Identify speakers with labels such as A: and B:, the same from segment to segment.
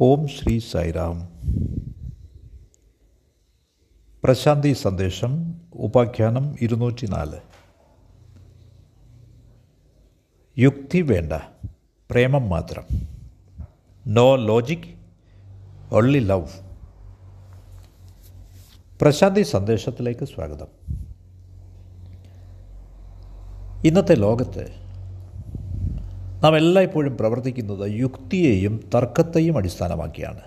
A: ഓം ശ്രീ സായിരാം പ്രശാന്തി സന്ദേശം ഉപാഖ്യാനം ഇരുന്നൂറ്റി നാല് യുക്തി വേണ്ട പ്രേമം മാത്രം. No logic only love Prasanthi സന്ദേശത്തിലേക്ക് സ്വാഗതം. ഇന്നത്തെ ലോകത്ത് നാം എല്ലായ്പ്പോഴും പ്രവർത്തിക്കുന്നത് യുക്തിയെയും തർക്കത്തെയും അടിസ്ഥാനമാക്കിയാണ്.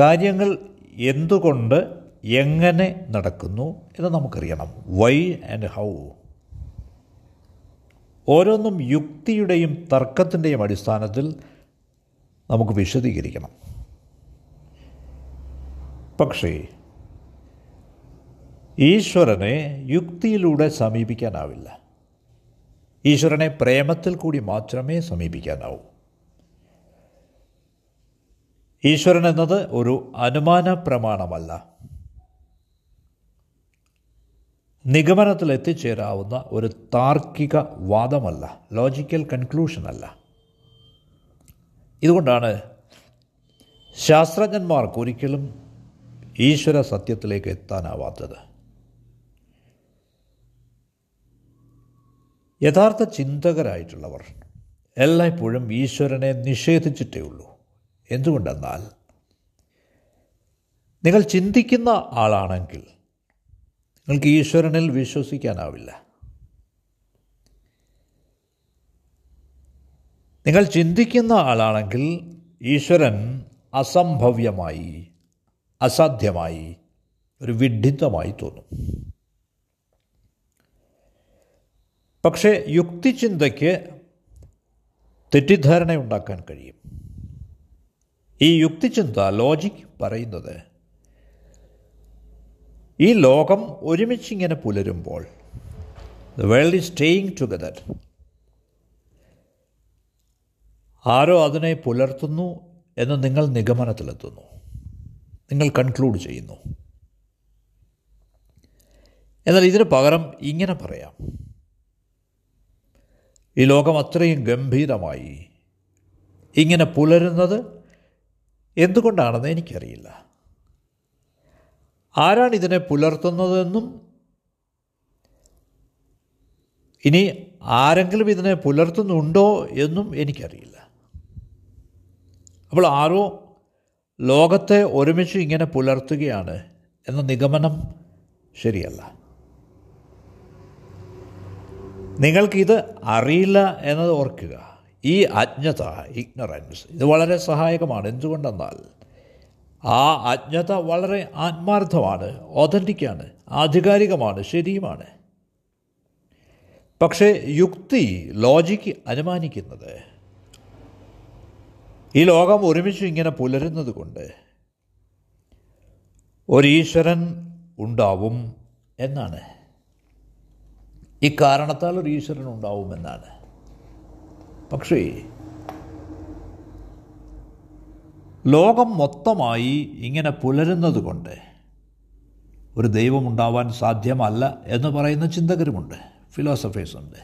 A: കാര്യങ്ങൾ എന്തുകൊണ്ട് എങ്ങനെ നടക്കുന്നു എന്ന് നമുക്കറിയണം. വൈ ആൻഡ് ഹൗ ഓരോന്നും യുക്തിയുടെയും തർക്കത്തിന്റെയും അടിസ്ഥാനത്തിൽ നമുക്ക് വിശദീകരിക്കണം. പക്ഷേ ഈശ്വരനെ യുക്തിയിലൂടെ സമീപിക്കാനാവില്ല. ഈശ്വരനെ പ്രേമത്തിൽ കൂടി മാത്രമേ സമീപിക്കാനാവൂ. ഈശ്വരൻ എന്നത് ഒരു അനുമാന പ്രമാണമല്ല. നിഗമനത്തിൽ എത്തിച്ചേരാവുന്ന ഒരു താർക്കിക വാദമല്ല ലോജിക്കൽ കൺക്ലൂഷൻ അല്ല. ഇതുകൊണ്ടാണ് ശാസ്ത്രജ്ഞന്മാർക്ക് ഒരിക്കലും ഈശ്വര സത്യത്തിലേക്ക് എത്താനാവാത്തത്. യഥാർത്ഥ ചിന്തകരായിട്ടുള്ളവർ എല്ലായ്പ്പോഴും ഈശ്വരനെ നിഷേധിച്ചിട്ടേ ഉള്ളൂ. എന്തുകൊണ്ടെന്നാൽ നിങ്ങൾ ചിന്തിക്കുന്ന ആളാണെങ്കിൽ നിങ്ങൾക്ക് ഈശ്വരനിൽ വിശ്വസിക്കാനാവില്ല. നിങ്ങൾ ചിന്തിക്കുന്ന ആളാണെങ്കിൽ ഈശ്വരൻ അസംഭവ്യമായി അസാധ്യമായി ഒരു വിഡ്ഢിത്തമായി തോന്നും. പക്ഷേ യുക്തിചിന്തയ്ക്ക് തെറ്റിദ്ധാരണ ഉണ്ടാക്കാൻ കഴിയും. ഈ യുക്തിചിന്ത ലോജിക് പറയുന്നത് ഈ ലോകം ഒരുമിച്ചിങ്ങനെ പുലരുമ്പോൾ the world is staying together ആരോ അതിനെ പുലർത്തുന്നു എന്ന് നിങ്ങൾ നിഗമനത്തിലെത്തുന്നു. നിങ്ങൾ കൺക്ലൂഡ് ചെയ്യുന്നു. എന്നാൽ ഇതിന് പകരം ഇങ്ങനെ പറയാം. ഈ ലോകം അത്രയും ഗംഭീരമായി ഇങ്ങനെ പുലരുന്നത് എന്തുകൊണ്ടാണെന്ന് എനിക്കറിയില്ല. ആരാണ് ഇതിനെ പുലർത്തുന്നതെന്നും ഇനി ആരെങ്കിലും ഇതിനെ പുലർത്തുന്നുണ്ടോ എന്നും എനിക്കറിയില്ല. അപ്പോൾ ആരോ ലോകത്തെ ഒരുമിച്ച് ഇങ്ങനെ പുലർത്തുകയാണ് എന്ന നിഗമനം ശരിയല്ല. നിങ്ങൾക്കിത് അറിയില്ല എന്നത് ഓർക്കുക. ഈ അജ്ഞത ഇഗ്നറൻസ് ഇത് വളരെ സഹായകമാണ്. എന്തുകൊണ്ടെന്നാൽ ആ അജ്ഞത വളരെ ആത്മാർത്ഥമാണ് ഒതന്റിക്കാണ് ആധികാരികമാണ് ശരിയുമാണ്. പക്ഷേ യുക്തി ലോജിക്ക് അനുമാനിക്കുന്നത് ഈ ലോകം ഒരുമിച്ച് ഇങ്ങനെ പുലരുന്നത് കൊണ്ട് ഒരീശ്വരൻ ഉണ്ടാവും എന്നാണ്. ഇക്കാരണത്താൽ ഒരു ഈശ്വരൻ ഉണ്ടാവുമെന്നാണ്. പക്ഷേ ലോകം മൊത്തമായി ഇങ്ങനെ പുലരുന്നത് കൊണ്ട് ഒരു ദൈവമുണ്ടാവാൻ സാധ്യമല്ല എന്ന് പറയുന്ന ചിന്തകരുമുണ്ട് ഫിലോസഫേഴ്സ് ഉണ്ട്.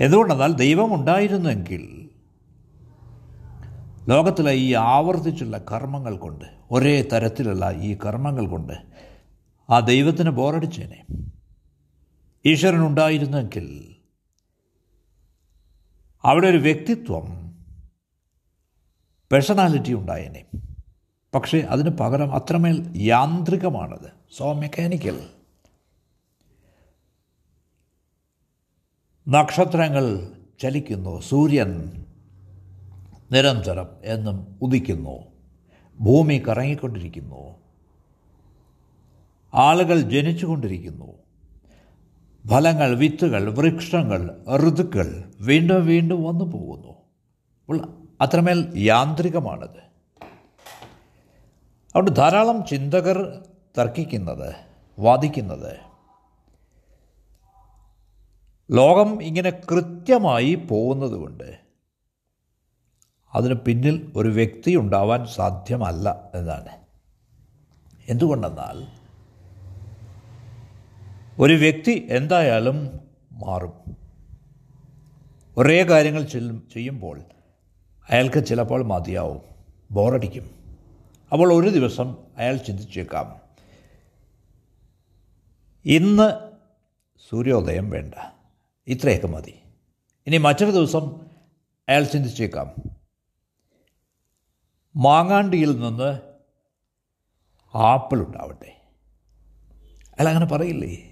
A: എന്തുകൊണ്ടെന്നാൽ ദൈവമുണ്ടായിരുന്നെങ്കിൽ ലോകത്തിലെ ഈ ആവർത്തിച്ചുള്ള കർമ്മങ്ങൾ കൊണ്ട് ഒരേ തരത്തിലുള്ള ഈ കർമ്മങ്ങൾ കൊണ്ട് ആ ദൈവത്തിന് ബോറടിച്ചേനെ. ഈശ്വരൻ ഉണ്ടായിരുന്നെങ്കിൽ അവിടെ ഒരു വ്യക്തിത്വം പേഴ്സണാലിറ്റി ഉണ്ടായേനെ. പക്ഷേ അതിന് പകരം അത്രമേൽ യാന്ത്രികമാണത്. സോ മെക്കാനിക്കൽ നക്ഷത്രങ്ങൾ ചലിക്കുന്നു. സൂര്യൻ നിരന്തരം എന്നും ഉദിക്കുന്നു. ഭൂമി കറങ്ങിക്കൊണ്ടിരിക്കുന്നു. ആളുകൾ ജനിച്ചുകൊണ്ടിരിക്കുന്നു. ഫലങ്ങൾ വിത്തുകൾ വൃക്ഷങ്ങൾ ഋതുക്കൾ വീണ്ടും വീണ്ടും വന്നു പോകുന്നു. അത്രമേൽ യാന്ത്രികമാണത്. അതുകൊണ്ട് ധാരാളം ചിന്തകർ തർക്കിക്കുന്നത് വാദിക്കുന്നത്. ലോകം ഇങ്ങനെ കൃത്യമായി പോകുന്നത് കൊണ്ട് അതിന് പിന്നിൽ ഒരു വ്യക്തി ഉണ്ടാവാൻ സാധ്യമല്ല എന്നാണ് എന്തുകൊണ്ടെന്നാൽ ഒരു വ്യക്തി എന്തായാലും മാറും. ഒരേ കാര്യങ്ങൾ ചെയ്യുമ്പോൾ അയാൾക്ക് ചിലപ്പോൾ മതിയാവും. ബോറടിക്കും. അപ്പോൾ ഒരു ദിവസം അയാൾ ചിന്തിച്ചേക്കാം ഇന്ന് സൂര്യോദയം വേണ്ട. ഇത്രയൊക്കെ മതി. ഇനി മറ്റൊരു ദിവസം അയാൾ ചിന്തിച്ചേക്കാം മാങ്ങാണ്ടിയിൽ നിന്ന് ആപ്പിൾ ഉണ്ടാവട്ടെ. അയാൾ അങ്ങനെ പറയില്ലേ?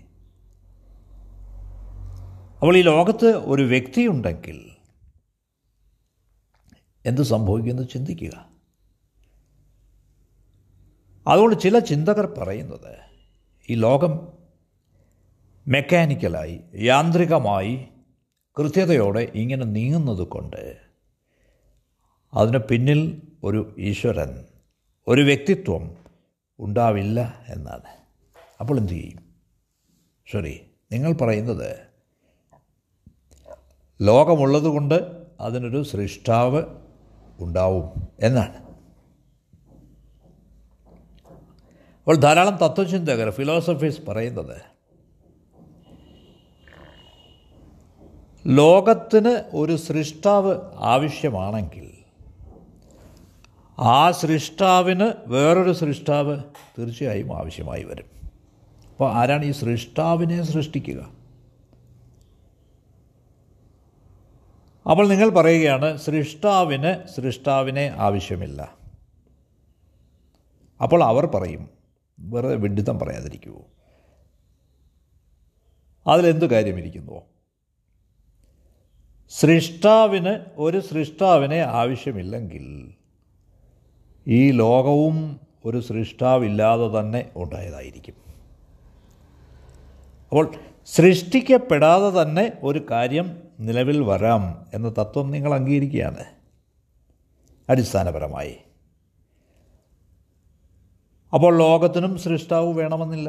A: അപ്പോൾ ഈ ലോകത്ത് ഒരു വ്യക്തിയുണ്ടെങ്കിൽ എന്ത് സംഭവിക്കുമെന്ന് ചിന്തിക്കുക. അതുകൊണ്ട് ചില ചിന്തകർ പറയുന്നത് ഈ ലോകം മെക്കാനിക്കലായി യാന്ത്രികമായി കൃത്യതയോടെ ഇങ്ങനെ നീങ്ങുന്നത് കൊണ്ട് അതിന് പിന്നിൽ ഒരു ഈശ്വരൻ ഒരു വ്യക്തിത്വം ഉണ്ടാവില്ല എന്നാണ്. അപ്പോൾ എന്തു ചെയ്യും? ശരി നിങ്ങൾ പറയുന്നത് ലോകമുള്ളതുകൊണ്ട് അതിനൊരു സൃഷ്ടാവ് ഉണ്ടാവും എന്നാണ്. അപ്പോൾ ധാരാളം തത്വചിന്തകർ ഫിലോസഫീസ് പറയുന്നത് ലോകത്തിന് ഒരു സൃഷ്ടാവ് ആവശ്യമാണെങ്കിൽ ആ സൃഷ്ടാവിന് വേറൊരു സൃഷ്ടാവ് തീർച്ചയായും ആവശ്യമായി വരും. അപ്പോൾ ആരാണ് ഈ സൃഷ്ടാവിനെ സൃഷ്ടിക്കുക? അപ്പോൾ നിങ്ങൾ പറയുകയാണ് സൃഷ്ടാവിന് സൃഷ്ടാവിനെ ആവശ്യമില്ല. അപ്പോൾ അവർ പറയും വെറുതെ വിഡിത്തം പറയാതിരിക്കുമോ അതിലെന്ത് കാര്യമിരിക്കുന്നുവോ സൃഷ്ടാവിന് ഒരു സൃഷ്ടാവിനെ ആവശ്യമില്ലെങ്കിൽ ഈ ലോകവും ഒരു സൃഷ്ടാവില്ലാതെ തന്നെ ഉണ്ടായതായിരിക്കും. അപ്പോൾ സൃഷ്ടിക്കപ്പെടാതെ തന്നെ ഒരു കാര്യം നിലവിൽ വരാം എന്ന തത്വം നിങ്ങൾ അംഗീകരിക്കുകയാണ്. അടിസ്ഥാനപരമായി. അപ്പോൾ ലോകത്തിനും സൃഷ്ടാവ് വേണമെന്നില്ല.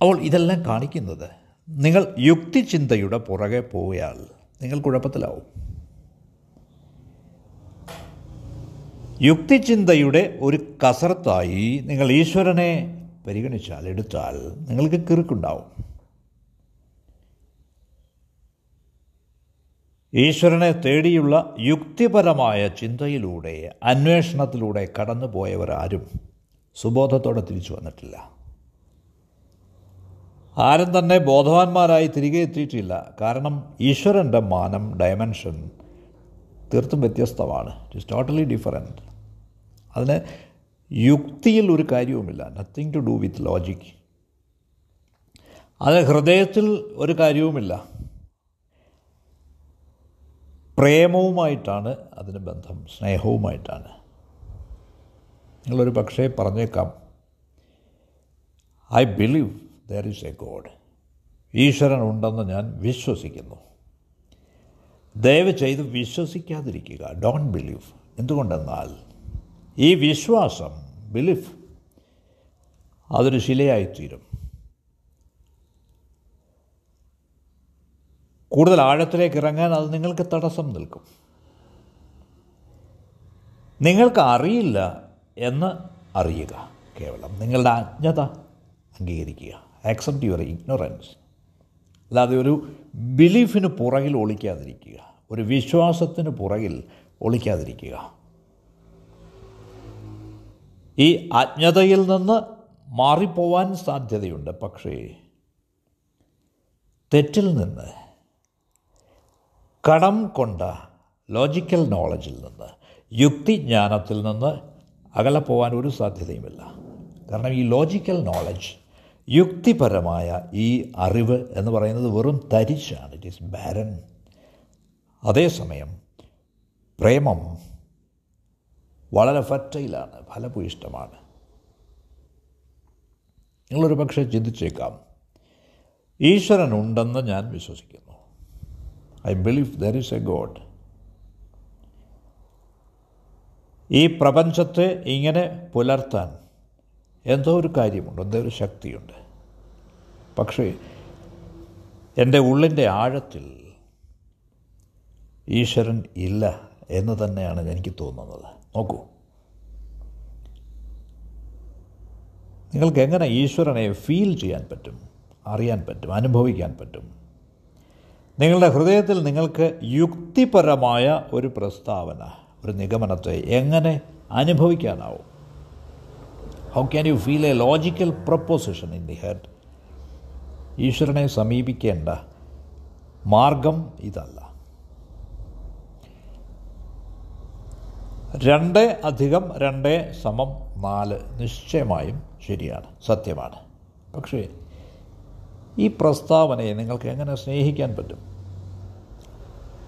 A: അപ്പോൾ ഇതെല്ലാം കാണിക്കുന്നത് നിങ്ങൾ യുക്തിചിന്തയുടെ പുറകെ പോയാൽ നിങ്ങൾ കുഴപ്പത്തിലാവും. യുക്തിചിന്തയുടെ ഒരു കസർത്തായി നിങ്ങൾ ഈശ്വരനെ പരിഗണിച്ചാൽ എടുത്താൽ നിങ്ങൾക്ക് കിറുക്കുണ്ടാവും. ഈശ്വരനെ തേടിയുള്ള യുക്തിപരമായ ചിന്തയിലൂടെ അന്വേഷണത്തിലൂടെ കടന്നു പോയവരാരും സുബോധത്തോടെ തിരിച്ചു വന്നിട്ടില്ല. ആരും തന്നെ ബോധവാന്മാരായി തിരികെ എത്തിയിട്ടില്ല. കാരണം ഈശ്വരന്റെ മാനം ഡയമെൻഷൻ തീർത്തും വ്യത്യസ്തമാണ്. ഇറ്റ് ടോട്ടലി ഡിഫറെന്റ് അതിന് യുക്തിയിൽ ഒരു കാര്യവുമില്ല. Nothing to do with logic അത് ഹൃദയത്തിൽ ഒരു കാര്യവുമില്ല. പ്രേമവുമായിട്ടാണ് അതിന് ബന്ധം സ്നേഹവുമായിട്ടാണ്. നിങ്ങളൊരു പക്ഷേ പറഞ്ഞേക്കാം I believe there is a God ഈശ്വരൻ ഉണ്ടെന്ന് ഞാൻ വിശ്വസിക്കുന്നു. ദയവ് ചെയ്ത് വിശ്വസിക്കാതിരിക്കുക. ഡോണ്ട് ബിലീവ് എന്തുകൊണ്ടെന്നാൽ ഈ വിശ്വാസം ബിലീഫ് അതൊരു ശിലയായിത്തീരും. കൂടുതൽ ആഴത്തിലേക്ക് ഇറങ്ങാൻ അത് നിങ്ങൾക്ക് തടസ്സം നിൽക്കും. നിങ്ങൾക്ക് അറിയില്ല എന്ന് അറിയുക കേവലം. നിങ്ങളുടെ അജ്ഞത അംഗീകരിക്കുക. ആക്സെപ്റ്റ് യുവർ ഇഗ്നോറൻസ് അല്ലാതെ ഒരു ബിലീഫിന് പുറകിൽ ഒളിക്കാതിരിക്കുക. ഒരു വിശ്വാസത്തിന് പുറകിൽ ഒളിക്കാതിരിക്കുക. ഈ അജ്ഞതയിൽ നിന്ന് മാറിപ്പോവാൻ സാധ്യതയുണ്ട്. പക്ഷേ തെറ്റിൽ നിന്ന് കടം കൊണ്ട ലോജിക്കൽ നോളജിൽ നിന്ന് യുക്തിജ്ഞാനത്തിൽ നിന്ന് അകലെ പോകാൻ ഒരു സാധ്യതയുമില്ല. കാരണം ഈ ലോജിക്കൽ നോളജ് യുക്തിപരമായ ഈ അറിവ് എന്ന് പറയുന്നത് വെറും തരിച്ചാണ്. ഇറ്റ് ഈസ് ബാരൻ അതേസമയം പ്രേമം വളരെ ഫറ്റയിലാണ് ഫലഭൂയിഷ്ടമാണ് നിങ്ങളൊരു പക്ഷേ ചിന്തിച്ചേക്കാം ഈശ്വരനുണ്ടെന്ന് ഞാൻ വിശ്വസിക്കുന്നു. I believe there is a God ഈ പ്രപഞ്ചത്തെ ഇങ്ങനെ പുലർത്താൻ എന്തോ ഒരു കാര്യമുണ്ട് എന്തോ ഒരു ശക്തിയുണ്ട്. പക്ഷേ എന്റെ ഉള്ളിന്റെ ആഴത്തിൽ ഈശ്വരൻ ഇല്ല എന്ന് തന്നെയാണ് എനിക്ക് തോന്നുന്നത്. നോക്കൂ. നിങ്ങൾക്ക് എങ്ങനെ ഈശ്വരനെ ഫീൽ ചെയ്യാൻ പറ്റും അറിയാൻ പറ്റും അനുഭവിക്കാൻ പറ്റും? നിങ്ങളുടെ ഹൃദയത്തിൽ നിങ്ങൾക്ക് യുക്തിപരമായ ഒരു പ്രസ്താവന ഒരു നിഗമനത്തെ എങ്ങനെ അനുഭവിക്കാനാവും? How can you feel a logical proposition in the head ഈശ്വരനെ സമീപിക്കേണ്ട മാർഗം ഇതല്ല. രണ്ട് അധികം രണ്ട് സമം നാല് നിശ്ചയമായും ശരിയാണ് സത്യമാണ്. പക്ഷേ ഈ പ്രസ്താവനയെ നിങ്ങൾക്ക് എങ്ങനെ സ്നേഹിക്കാൻ പറ്റും?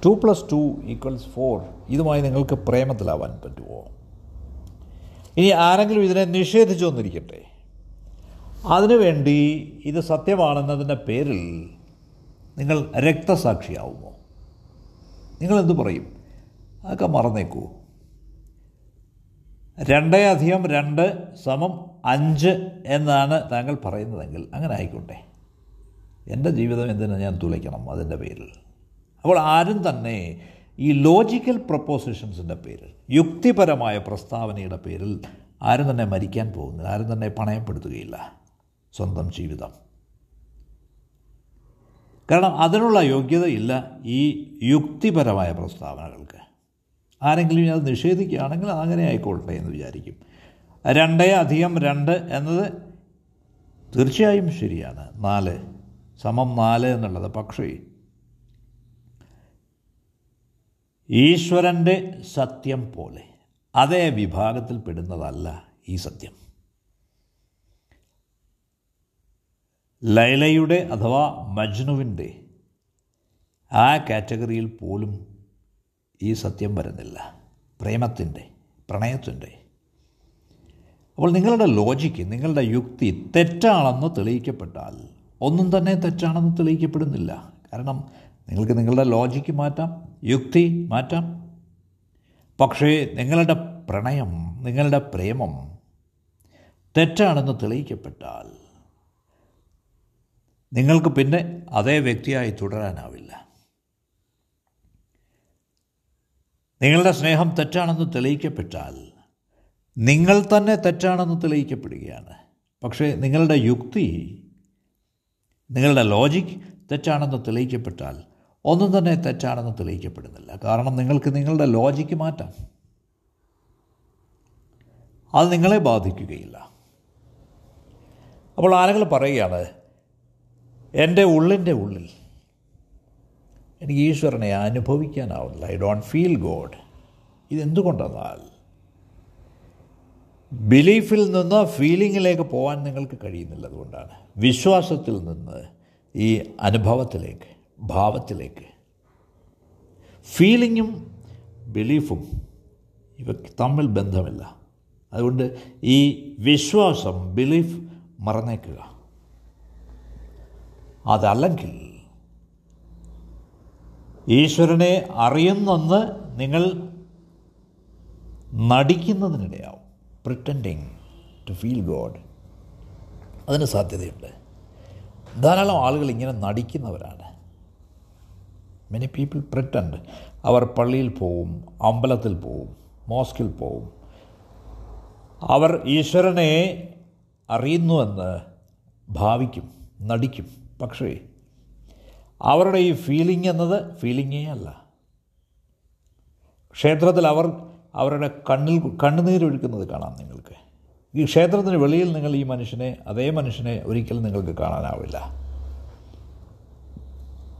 A: Two plus two equals four ഇതുമായി നിങ്ങൾക്ക് പ്രേമത്തിലാവാൻ പറ്റുമോ? ഇനി ആരെങ്കിലും ഇതിനെ നിഷേധിച്ചു വന്നിരിക്കട്ടെ? അതിനുവേണ്ടി ഇത് സത്യമാണെന്നതിന്റെ പേരിൽ നിങ്ങൾ രക്തസാക്ഷിയാവുമോ? നിങ്ങളെന്ത് പറയും? അതൊക്കെ മറന്നേക്കൂ. രണ്ടേ അധികം രണ്ട് സമം അഞ്ച് എന്നാണ് താങ്കൾ പറയുന്നതെങ്കിൽ അങ്ങനെ ആയിക്കോട്ടെ. എന്റെ ജീവിതം എന്തിനാണ് ഞാൻ തുലയ്ക്കണം അതിന്റെ പേരിൽ? അപ്പോൾ ആരും തന്നെ ഈ ലോജിക്കൽ പ്രപ്പോസിഷൻസിന്റെ പേരിൽ യുക്തിപരമായ പ്രസ്താവനയുടെ പേരിൽ ആരും തന്നെ മരിക്കാൻ പോകുന്നില്ല ആരും തന്നെ പണയപ്പെടുത്തുകയില്ല സ്വന്തം ജീവിതം. കാരണം അതിനുള്ള യോഗ്യതയില്ല ഈ യുക്തിപരമായ പ്രസ്താവനകൾക്ക്. ആരെങ്കിലും അത് നിഷേധിക്കുകയാണെങ്കിൽ അങ്ങനെ ആയിക്കോട്ടെ എന്ന് വിചാരിക്കും. രണ്ടേ അധികം രണ്ട് എന്നത് തീർച്ചയായും ശരിയാണ്. നാല് സമം നാല് എന്നുള്ളത്. പക്ഷേ ഈശ്വരന്റെ സത്യം പോലെ അതേ വിഭാഗത്തിൽ പെടുന്നതല്ല ഈ സത്യം. ലൈലയുടെ അഥവാ മജ്നുവിന്റെ ആ കാറ്റഗറിയിൽ പോലും ഈ സത്യം വരുന്നില്ല. പ്രേമത്തിന്റെ പ്രണയത്തിന്റെ അപ്പോൾ നിങ്ങളുടെ ലോജിക്ക് നിങ്ങളുടെ യുക്തി തെറ്റാണെന്ന് തെളിയിക്കപ്പെട്ടാൽ ഒന്നും തന്നെ തെറ്റാണെന്ന് തെളിയിക്കപ്പെടുന്നില്ല. കാരണം നിങ്ങൾക്ക് നിങ്ങളുടെ ലോജിക്ക് മാറ്റാം യുക്തി മാറ്റാം. പക്ഷേ നിങ്ങളുടെ പ്രണയം നിങ്ങളുടെ പ്രേമം തെറ്റാണെന്ന് തെളിയിക്കപ്പെട്ടാൽ നിങ്ങൾക്ക് പിന്നെ അതേ വ്യക്തിയായി തുടരാനാവില്ല. നിങ്ങളുടെ സ്നേഹം തെറ്റാണെന്ന് തെളിയിക്കപ്പെട്ടാൽ നിങ്ങൾ തന്നെ തെറ്റാണെന്ന് തെളിയിക്കപ്പെടുകയാണ്. പക്ഷേ നിങ്ങളുടെ യുക്തി നിങ്ങളുടെ ലോജിക് തെറ്റാണെന്ന് തെളിയിക്കപ്പെട്ടാൽ ഒന്നും തന്നെ തെറ്റാണെന്ന് തെളിയിക്കപ്പെടുന്നില്ല. കാരണം നിങ്ങൾക്ക് നിങ്ങളുടെ ലോജിക്ക് മാറ്റാം. അത് നിങ്ങളെ ബാധിക്കുകയില്ല. അപ്പോൾ ആളുകൾ പറയുകയാണ് എന്റെ ഉള്ളിന്റെ ഉള്ളിൽ എനിക്ക് ഈശ്വരനെ അനുഭവിക്കാനാവില്ല. I don't feel God. ഇതെന്തുകൊണ്ടെന്നാൽ ബിലീഫിൽ നിന്ന് ഫീലിങ്ങിലേക്ക് പോകാൻ നിങ്ങൾക്ക് കഴിയുന്നില്ല അതുകൊണ്ടാണ്. വിശ്വാസത്തിൽ നിന്ന് ഈ അനുഭവത്തിലേക്ക് ഭാവത്തിലേക്ക്. ഫീലിങ്ങും ബിലീഫും ഇവ തമ്മിൽ ബന്ധമില്ല. അതുകൊണ്ട് ഈ വിശ്വാസം ബിലീഫ് മറന്നേക്കുക. അതല്ലെങ്കിൽ ഈശ്വരനെ അറിയുന്നെന്ന് നിങ്ങൾ നടിക്കുന്നതിനിടയാവും. പ്രിറ്റൻഡിങ് ടു ഫീൽ ഗോഡ് അതിന് സാധ്യതയുണ്ട്. ധാരാളം ആളുകൾ ഇങ്ങനെ നടിക്കുന്നവരാണ്. മെനി പീപ്പിൾ പ്രിറ്റൻഡ് അവർ പള്ളിയിൽ പോവും അമ്പലത്തിൽ പോവും മോസ്കിൽ പോവും. അവർ ഈശ്വരനെ അറിയുന്നുവെന്ന് ഭാവിക്കും നടിക്കും. പക്ഷേ അവരുടെ ഈ ഫീലിംഗ് എന്നത് ഫീലിങ്ങേ അല്ല. ക്ഷേത്രത്തിൽ അവർ അവരുടെ കണ്ണിൽ കണ്ണുനീരൊഴുക്കുന്നത് കാണാം നിങ്ങൾക്ക്. ഈ ക്ഷേത്രത്തിന് വെളിയിൽ നിങ്ങൾ ഈ മനുഷ്യനെ അതേ മനുഷ്യനെ ഒരിക്കലും നിങ്ങൾക്ക് കാണാനാവില്ല.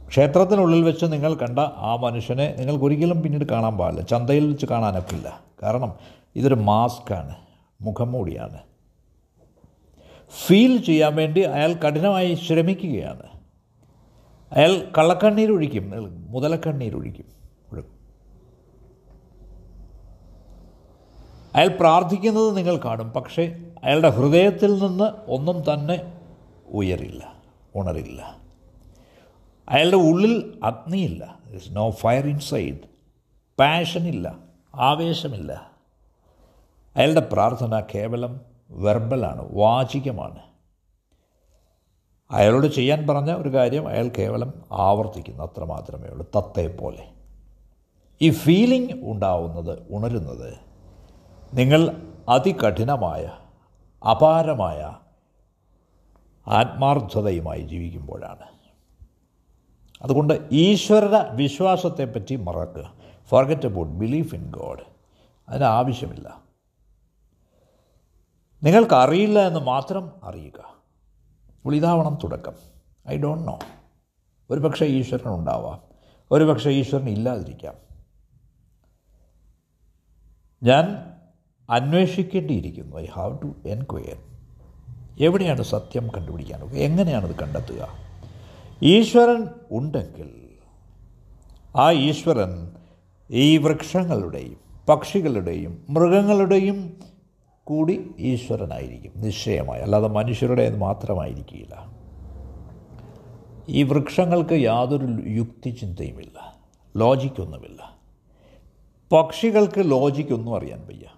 A: ക്ഷേത്രത്തിനുള്ളിൽ വെച്ച് നിങ്ങൾ കണ്ട ആ മനുഷ്യനെ നിങ്ങൾക്ക് ഒരിക്കലും പിന്നീട് കാണാൻ പാടില്ല. ചന്തയിൽ വെച്ച് കാണാനൊക്കില്ല കാരണം ഇതൊരു മാസ്കാണ് മുഖംമൂടിയാണ്. ഫീൽ ചെയ്യാൻ വേണ്ടി അയാൾ കഠിനമായി ശ്രമിക്കുകയാണ്. അയാൾ കള്ളക്കണ്ണീരൊഴിക്കും. മുതലക്കണ്ണീരൊഴിക്കും. അയാൾ പ്രാർത്ഥിക്കുന്നത് നിങ്ങൾ കാണും പക്ഷേ അയാളുടെ ഹൃദയത്തിൽ നിന്ന് ഒന്നും തന്നെ ഉയരില്ല ഉണരില്ല. അയാളുടെ ഉള്ളിൽ അഗ്നിയില്ല ഇസ് നോ ഫയർ ഇൻസൈഡ് പാഷനില്ല ആവേശമില്ല. അയാളുടെ പ്രാർത്ഥന കേവലം വെർബലാണ് വാചികമാണ്. അയാളോട് ചെയ്യാൻ പറഞ്ഞ ഒരു കാര്യം അയാൾ കേവലം ആവർത്തിക്കുന്നു അത്ര മാത്രമേ ഉള്ളൂ തത്തയെപ്പോലെ പോലെ. ഈ ഫീലിംഗ് ഉണ്ടാവുന്നത് ഉണരുന്നത് നിങ്ങൾ അതികഠിനമായ അപാരമായ ആത്മാർത്ഥതയുമായി ജീവിക്കുമ്പോഴാണ്. അതുകൊണ്ട് ഈശ്വര വിശ്വാസത്തെപ്പറ്റി മറക്കുക forget about belief in God അതിന് ആവശ്യമില്ല നിങ്ങൾക്ക് അറിയില്ല എന്ന് മാത്രം അറിയുക. അപ്പോൾ ഇതാവണം തുടക്കം. ഐ ഡോണ്ട് നോ ഒരു പക്ഷേ ഈശ്വരൻ ഉണ്ടാവാം. ഒരു പക്ഷേ ഈശ്വരൻ ഇല്ലാതിരിക്കാം. ഞാൻ അന്വേഷിക്കേണ്ടിയിരിക്കുന്നു. ഐ ഹാവ് ടു എൻക്വയർ എവിടെയാണ് സത്യം കണ്ടുപിടിക്കാൻ? എങ്ങനെയാണത് കണ്ടെത്തുക? ഈശ്വരൻ ഉണ്ടെങ്കിൽ ആ ഈശ്വരൻ ഈ വൃക്ഷങ്ങളുടെയും പക്ഷികളുടെയും മൃഗങ്ങളുടെയും കൂടി ഈശ്വരനായിരിക്കും നിശ്ചയമായി. അല്ലാതെ മനുഷ്യരുടെ മാത്രമായിരിക്കില്ല. ഈ വൃക്ഷങ്ങൾക്ക് യാതൊരു യുക്തിചിന്തയുമില്ല ലോജിക്കൊന്നുമില്ല. പക്ഷികൾക്ക് ലോജിക്കൊന്നും അറിയാൻ വയ്യ.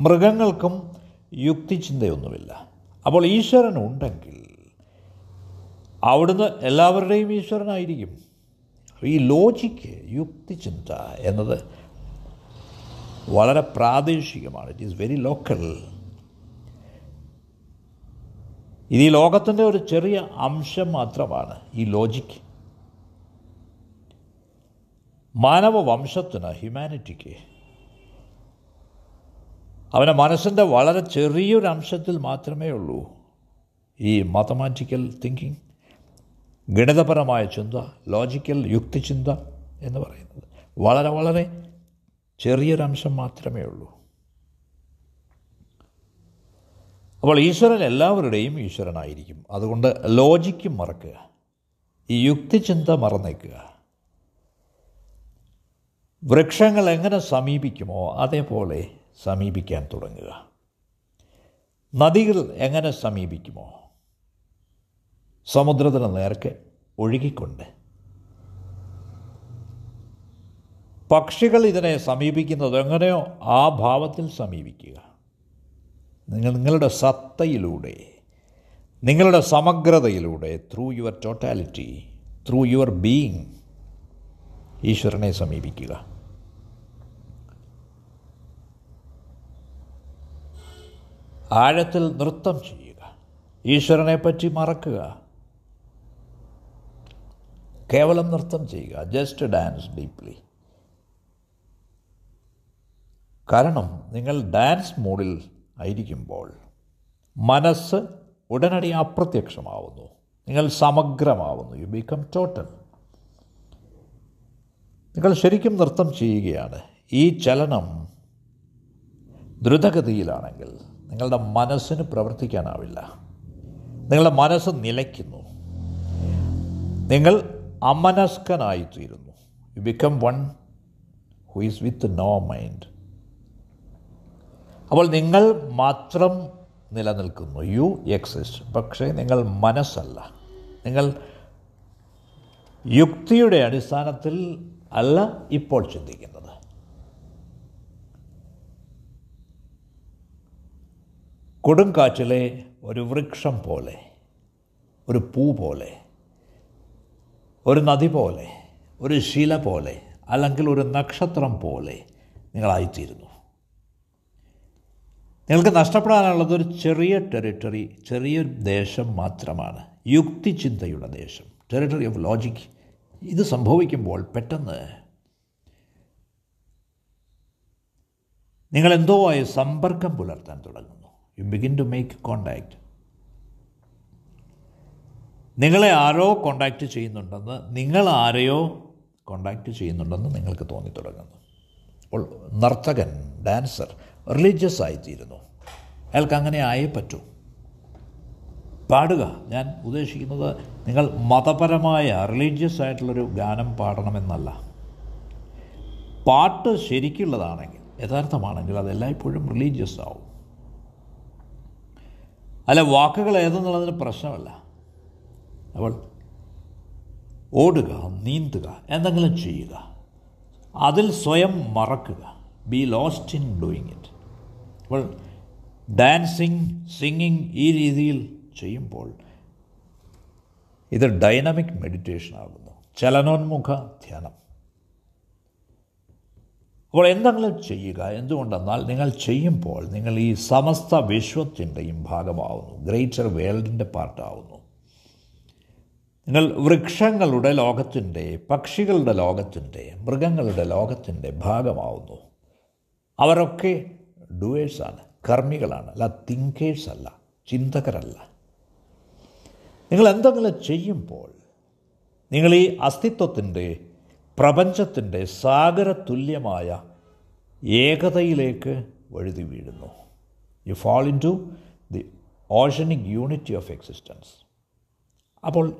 A: മൃഗങ്ങൾക്കും യുക്തിചിന്തയൊന്നുമില്ല. അപ്പോൾ ഈശ്വരൻ ഉണ്ടെങ്കിൽ അവിടുന്ന് എല്ലാവരുടെയും ഈശ്വരനായിരിക്കും. ഈ ലോജിക്ക് യുക്തിചിന്ത എന്നത് വളരെ പ്രാദേശികമാണ്. ഇറ്റ് ഈസ് വെരി ലോക്കൽ ഇത് ഈ ലോകത്തിന്റെ ഒരു ചെറിയ അംശം മാത്രമാണ് ഈ ലോജിക്ക്. മാനവ വംശത്തിന് ഹ്യൂമാനിറ്റിക്ക് അവന്റെ മനസ്സിന്റെ വളരെ ചെറിയൊരു അംശത്തിൽ മാത്രമേ ഉള്ളൂ. ഈ മാത്തമാറ്റിക്കൽ തിങ്കിങ് ഗണിതപരമായ ചിന്ത ലോജിക്കൽ യുക്തിചിന്ത എന്ന് പറയുന്നത് വളരെ വളരെ ചെറിയൊരംശം മാത്രമേ ഉള്ളൂ. അപ്പോൾ ഈശ്വരൻ എല്ലാവരുടെയും ഈശ്വരനായിരിക്കും. അതുകൊണ്ട് ലോജിക്ക് മറക്കുക. ഈ യുക്തിചിന്ത മറന്നേക്കുക. വൃക്ഷങ്ങൾ എങ്ങനെ സമീപിക്കുമോ അതേപോലെ സമീപിക്കാൻ തുടങ്ങുക. നദികൾ എങ്ങനെ സമീപിക്കുമോ? സമുദ്രത്തിന് നേർക്ക് ഒഴുകിക്കൊണ്ട്. പക്ഷികൾ ഇതിനെ സമീപിക്കുന്നത് എങ്ങനെയോ ആ ഭാവത്തിൽ സമീപിക്കുക. നിങ്ങൾ നിങ്ങളുടെ സത്തയിലൂടെ നിങ്ങളുടെ സമഗ്രതയിലൂടെ through your totality through your being ഈശ്വരനെ സമീപിക്കുക. ആഴത്തിൽ നൃത്തം ചെയ്യുക. ഈശ്വരനെ പറ്റി മറക്കുക. കേവലം നൃത്തം ചെയ്യുക. ജസ്റ്റ് ഡാൻസ് ഡീപ്ലി കാരണം നിങ്ങൾ ഡാൻസ് മൂഡിൽ ആയിരിക്കുമ്പോൾ മനസ്സ് ഉടനടി അപ്രത്യക്ഷമാവുന്നു. നിങ്ങൾ സമഗ്രമാവുന്നു. യു ബിക്കം ടോട്ടൽ നിങ്ങൾ ശരിക്കും നൃത്തം ചെയ്യുകയാണ്. ഈ ചലനം ദ്രുതഗതിയിലാണെങ്കിൽ നിങ്ങളുടെ മനസ്സിന് പ്രവർത്തിക്കാനാവില്ല. നിങ്ങളുടെ മനസ്സ് നിലയ്ക്കുന്നു. നിങ്ങൾ അമനസ്കനായിത്തീരുന്നു. You become one who is with no mind അപ്പോൾ നിങ്ങൾ മാത്രം നിലനിൽക്കുന്നു. യു എക്സിസ്റ്റ് പക്ഷേ നിങ്ങൾ മനസ്സല്ല. നിങ്ങൾ യുക്തിയുടെ അടിസ്ഥാനത്തിൽ അല്ല ഇപ്പോൾ ചിന്തിക്കുന്നത്. കൊടുങ്കാറ്റിലെ ഒരു വൃക്ഷം പോലെ ഒരു പൂ പോലെ ഒരു നദി പോലെ ഒരു ശില പോലെ അല്ലെങ്കിൽ ഒരു നക്ഷത്രം പോലെ നിങ്ങളായിത്തീരുന്നു. നിങ്ങൾക്ക് നഷ്ടപ്പെടാനുള്ളത് ഒരു ചെറിയ ടെറിട്ടറി ചെറിയൊരു ദേശം മാത്രമാണ്. യുക്തിചിന്തയുടെ ദേശം. ടെറിട്ടറി ഓഫ് ലോജിക് ഇത് സംഭവിക്കുമ്പോൾ പെട്ടെന്ന് നിങ്ങളെന്തോ ആയി സമ്പർക്കം പുലർത്താൻ തുടങ്ങുന്നു. You begin to make contact നിങ്ങളെ ആരോ കോണ്ടാക്റ്റ് ചെയ്യുന്നുണ്ടെന്ന് നിങ്ങൾ ആരെയോ കോണ്ടാക്റ്റ് ചെയ്യുന്നുണ്ടെന്ന് നിങ്ങൾക്ക് തോന്നി തുടങ്ങുന്നു നർത്തകൻ ഡാൻസർ റിലീജിയസ് ആയിത്തീരുന്നു. അയാൾക്ക് അങ്ങനെ ആയേ പറ്റൂ. പാടുക. ഞാൻ ഉദ്ദേശിക്കുന്നത് നിങ്ങൾ മതപരമായ റിലീജിയസ് ആയിട്ടുള്ളൊരു ഗാനം പാടണമെന്നല്ല. പാട്ട് ശരിക്കുള്ളതാണെങ്കിൽ യഥാർത്ഥമാണെങ്കിൽ അതെല്ലായ്പ്പോഴും റിലീജിയസ് ആവും. അല്ല വാക്കുകൾ ഏതെന്നുള്ളതിന് പ്രശ്നമല്ല. അപ്പോൾ ഓടുക നീന്തുക എന്തെങ്കിലും ചെയ്യുക. അതിൽ സ്വയം മറക്കുക. Be lost in doing it അപ്പോൾ ഡാൻസിങ് സിംഗിങ് ഈ രീതിയിൽ ചെയ്യുമ്പോൾ ഇത് ഡൈനാമിക് മെഡിറ്റേഷൻ ആകുന്നു. ചലനോന്മുഖ ധ്യാനം. അപ്പോൾ എന്തെങ്കിലും ചെയ്യുക. എന്തുകൊണ്ടെന്നാൽ നിങ്ങൾ ചെയ്യുമ്പോൾ നിങ്ങൾ ഈ സമസ്ത വിശ്വത്തിന്റെയും ഭാഗമാവുന്നു. ഗ്രേറ്റർ വേൾഡിന്റെ പാർട്ടാവുന്നു നിങ്ങൾ വൃക്ഷങ്ങളുടെ ലോകത്തിന്റെ പക്ഷികളുടെ ലോകത്തിന്റെ മൃഗങ്ങളുടെ ലോകത്തിന്റെ ഭാഗമാവുന്നു. അവരൊക്കെ ഡുവേഴ്സാണ് കർമ്മികളാണ് അല്ല തിങ്കേഴ്സ് അല്ല ചിന്തകരല്ല. നിങ്ങൾ എന്തെങ്കിലും ചെയ്യുമ്പോൾ നിങ്ങൾ ഈ അസ്തിത്വത്തിന്റെ പ്രപഞ്ചത്തിന്റെ സാഗരതുല്യമായ ഏകതയിലേക്ക് വഴുതി വീഴുന്നു. You fall into the oceanic unity of existence അപ്പോൾ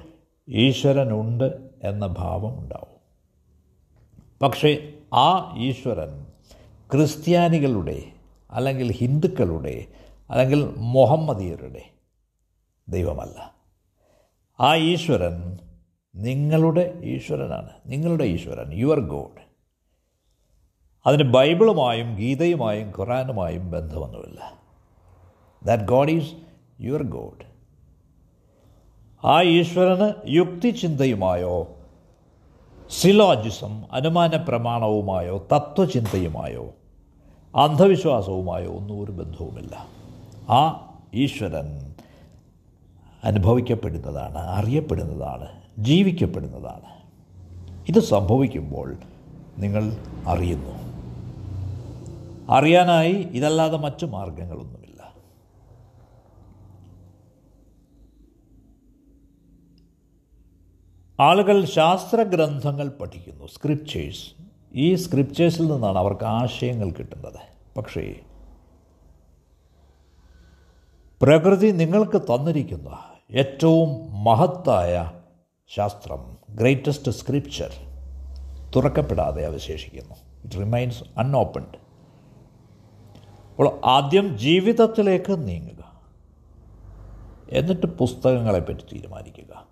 A: ഈശ്വരനുണ്ട് എന്ന ഭാവം ഉണ്ടാവും. പക്ഷേ ആ ഈശ്വരൻ ക്രിസ്ത്യാനികളുടെ അല്ലെങ്കിൽ ഹിന്ദുക്കളുടെ അല്ലെങ്കിൽ മുഹമ്മദീയരുടെ ദൈവമല്ല. ആ ഈശ്വരൻ നിങ്ങളുടെ ഈശ്വരനാണ്. നിങ്ങളുടെ ഈശ്വരൻ. യുവർ ഗോഡ് അതിന് ബൈബിളുമായും ഗീതയുമായും ഖുറാനുമായും ബന്ധമൊന്നുമില്ല. That God is your God ആ ഈശ്വരന് യുക്തിചിന്തയുമായോ സിലോജിസം അനുമാന പ്രമാണവുമായോ തത്വചിന്തയുമായോ അന്ധവിശ്വാസവുമായോ ഒന്നും ഒരു ബന്ധവുമില്ല. ആ ഈശ്വരൻ അനുഭവിക്കപ്പെടുന്നതാണ് അറിയപ്പെടുന്നതാണ്. ജീവിക്കപ്പെടുന്നതാണ്. ഇത് സംഭവിക്കുമ്പോൾ നിങ്ങൾ അറിയുന്നു. അറിയാനായി ഇതല്ലാതെ മറ്റു മാർഗങ്ങളൊന്നുമില്ല. ആളുകൾ ശാസ്ത്രഗ്രന്ഥങ്ങൾ പഠിക്കുന്നു സ്ക്രിപ്റ്റേഴ്സ് ഈ സ്ക്രിപ്റ്റേഴ്സിൽ നിന്നാണ് അവർക്ക് ആശയങ്ങൾ കിട്ടുന്നത്. പക്ഷേ പ്രകൃതി നിങ്ങൾക്ക് തന്നിരിക്കുന്ന ഏറ്റവും മഹത്തായ ശാസ്ത്രം ഗ്രേറ്റസ്റ്റ് സ്ക്രിപ്ചർ തുറക്കപ്പെടാതെ അവശേഷിക്കുന്നു. ഇറ്റ് റിമൈൻസ് അൺഓപ്പൺഡ് അപ്പോൾ ആദ്യം ജീവിതത്തിലേക്ക് നീങ്ങുക. എന്നിട്ട് പുസ്തകങ്ങളെപ്പറ്റി തീരുമാനിക്കുക.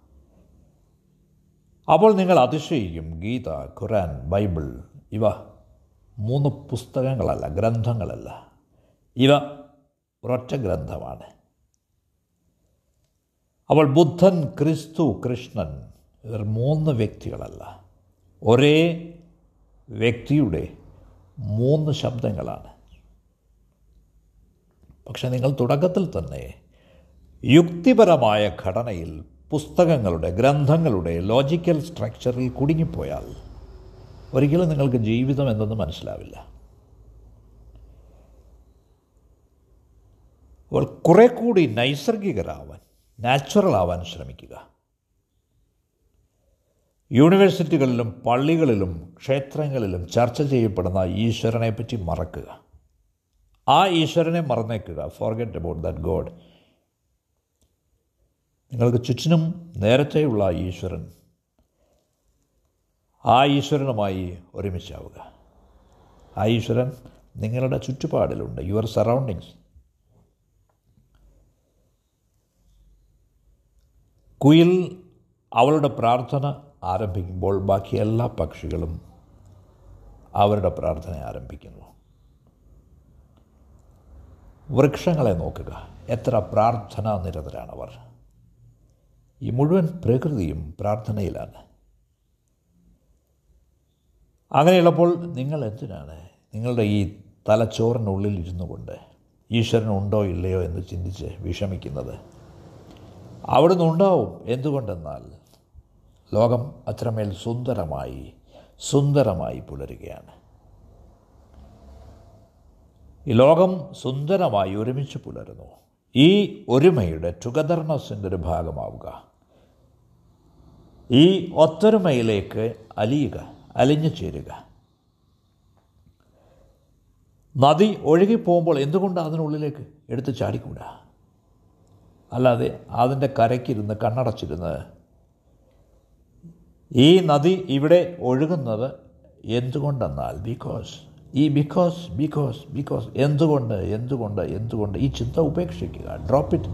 A: അപ്പോൾ നിങ്ങൾ അതിശയിക്കും ഗീത ഖുറാൻ ബൈബിൾ ഇവ മൂന്ന് പുസ്തകങ്ങളല്ല ഗ്രന്ഥങ്ങളല്ല. ഇവ ഒരൊറ്റ ഗ്രന്ഥമാണ്. അപ്പോൾ ബുദ്ധൻ ക്രിസ്തു കൃഷ്ണൻ. ഇവർ മൂന്ന് വ്യക്തികളല്ല. ഒരേ വ്യക്തിയുടെ മൂന്ന് ശബ്ദങ്ങളാണ്. പക്ഷെ നിങ്ങൾ തുടക്കത്തിൽ തന്നെ യുക്തിപരമായ ഘടനയിൽ പുസ്തകങ്ങളുടെ ഗ്രന്ഥങ്ങളുടെ ലോജിക്കൽ സ്ട്രക്ചറിൽ കുടുങ്ങിപ്പോയാൽ ഒരിക്കലും നിങ്ങൾക്ക് ജീവിതം എന്തെന്ന് മനസ്സിലാവില്ല. അപ്പോൾ കുറെ കൂടി നൈസർഗികരാവാൻ നാച്ചുറൽ ആവാൻ ശ്രമിക്കുക. യൂണിവേഴ്സിറ്റികളിലും പള്ളികളിലും ക്ഷേത്രങ്ങളിലും ചർച്ച ചെയ്യപ്പെടുന്ന ഈശ്വരനെപ്പറ്റി മറക്കുക. ആ ഈശ്വരനെ മറന്നേക്കുക. ഫോർഗെറ്റ് അബൌട്ട് ദാറ്റ് ഗോഡ് നിങ്ങൾക്ക് ചുറ്റിനും നേരത്തെയുള്ള ഈശ്വരൻ. ആ ഈശ്വരനുമായി ഒരുമിച്ചാവുക. ആ ഈശ്വരൻ നിങ്ങളുടെ ചുറ്റുപാടിലുണ്ട്. യുവർ സറൗണ്ടിങ്സ് കുയിൽ അവളുടെ പ്രാർത്ഥന ആരംഭിക്കുമ്പോൾ ബാക്കി എല്ലാ പക്ഷികളും അവരുടെ പ്രാർത്ഥന ആരംഭിക്കുന്നു. വൃക്ഷങ്ങളെ നോക്കുക. എത്ര പ്രാർത്ഥനാ നിരതരാണവർ. ഈ മുഴുവൻ പ്രകൃതിയും പ്രാർത്ഥനയിലാണ്. അങ്ങനെയുള്ളപ്പോൾ നിങ്ങൾ എന്തിനാണ് നിങ്ങളുടെ ഈ തലച്ചോറിനുള്ളിൽ ഇരുന്നു കൊണ്ട് ഈശ്വരൻ ഉണ്ടോ ഇല്ലയോ എന്ന് ചിന്തിച്ച് വിഷമിക്കുന്നത്? അവിടുന്ന് ഉണ്ടാവും. എന്തുകൊണ്ടെന്നാൽ ലോകം അത്രമേൽ സുന്ദരമായി സുന്ദരമായി പുലരുകയാണ്. ഈ ലോകം സുന്ദരമായി ഒരുമിച്ച് പുലരുന്നു. ഈ ഒരുമയുടെ ടുഗദർനെസ്സിന്റെ ഒരു ഭാഗമാവുക. ഈ ഒത്തൊരുമയിലേക്ക് അലിയുക അലിഞ്ഞു ചേരുക. നദി ഒഴുകിപ്പോകുമ്പോൾ എന്തുകൊണ്ട് അതിനുള്ളിലേക്ക് എടുത്ത് ചാടിക്കൂടാ? അല്ലാതെ അതിന്റെ കരയ്ക്കിരുന്ന് കണ്ണടച്ചിരുന്ന് ഈ നദി ഇവിടെ ഒഴുകുന്നത് എന്തുകൊണ്ടെന്നാൽ ബിക്കോസ് ഈ ബിക്കോസ് ബിക്കോസ് ബിക്കോസ് എന്തുകൊണ്ട് എന്തുകൊണ്ട് എന്തുകൊണ്ട് ഈ ചിന്ത ഉപേക്ഷിക്കുക. ഡ്രോപ്പ് ഇറ്റ്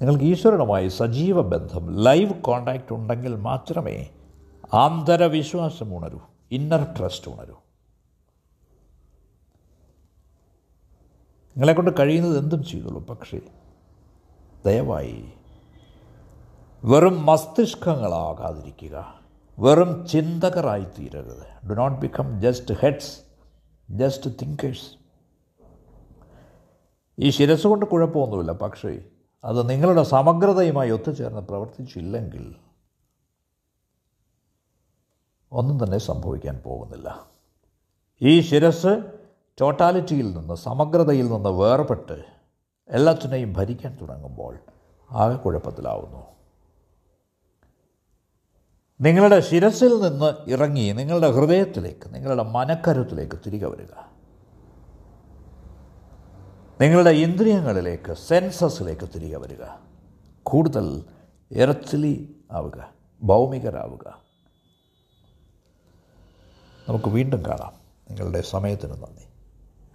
A: നിങ്ങൾക്ക് ഈശ്വരനുമായി സജീവ ബന്ധം ലൈവ് കോണ്ടാക്റ്റ് ഉണ്ടെങ്കിൽ മാത്രമേ ആന്തരവിശ്വാസം ഉണരൂ ഇന്നർ ട്രസ്റ്റ് ഉണരൂ. നിങ്ങളെക്കൊണ്ട് കഴിയുന്നത് എന്തും ചെയ്തോളൂ പക്ഷേ ദയവായി വെറും മസ്തിഷ്കങ്ങളാകാതിരിക്കുക. വെറും ചിന്തകരായി തീരരുത്. Do not become just heads just thinkers ഈ ശിരസ് കൊണ്ട് കുഴപ്പമൊന്നുമില്ല പക്ഷേ അത് നിങ്ങളുടെ സമഗ്രതയുമായി ഒത്തുചേർന്ന് പ്രവർത്തിച്ചില്ലെങ്കിൽ ഒന്നും തന്നെ സംഭവിക്കാൻ പോകുന്നില്ല. ഈ ശിരസ് ടോട്ടാലിറ്റിയിൽ നിന്ന് സമഗ്രതയിൽ നിന്ന് വേർപെട്ട് എല്ലാത്തിനെയും ഭരിക്കാൻ തുടങ്ങുമ്പോൾ ആകെ കുഴപ്പത്തിലാവുന്നു. നിങ്ങളുടെ ശിരസിൽ നിന്ന് ഇറങ്ങി നിങ്ങളുടെ ഹൃദയത്തിലേക്ക് നിങ്ങളുടെ മനക്കരുത്തിലേക്ക് തിരികെ വരിക. നിങ്ങളുടെ ഇന്ദ്രിയങ്ങളിലേക്ക് സെൻസസിലേക്ക് തിരികെ വരിക. കൂടുതൽ എറച്ചിലി ആവുക ഭൗമികരാവുക. നമുക്ക് വീണ്ടും കാണാം. നിങ്ങളുടെ സമയത്തിന് നന്ദി.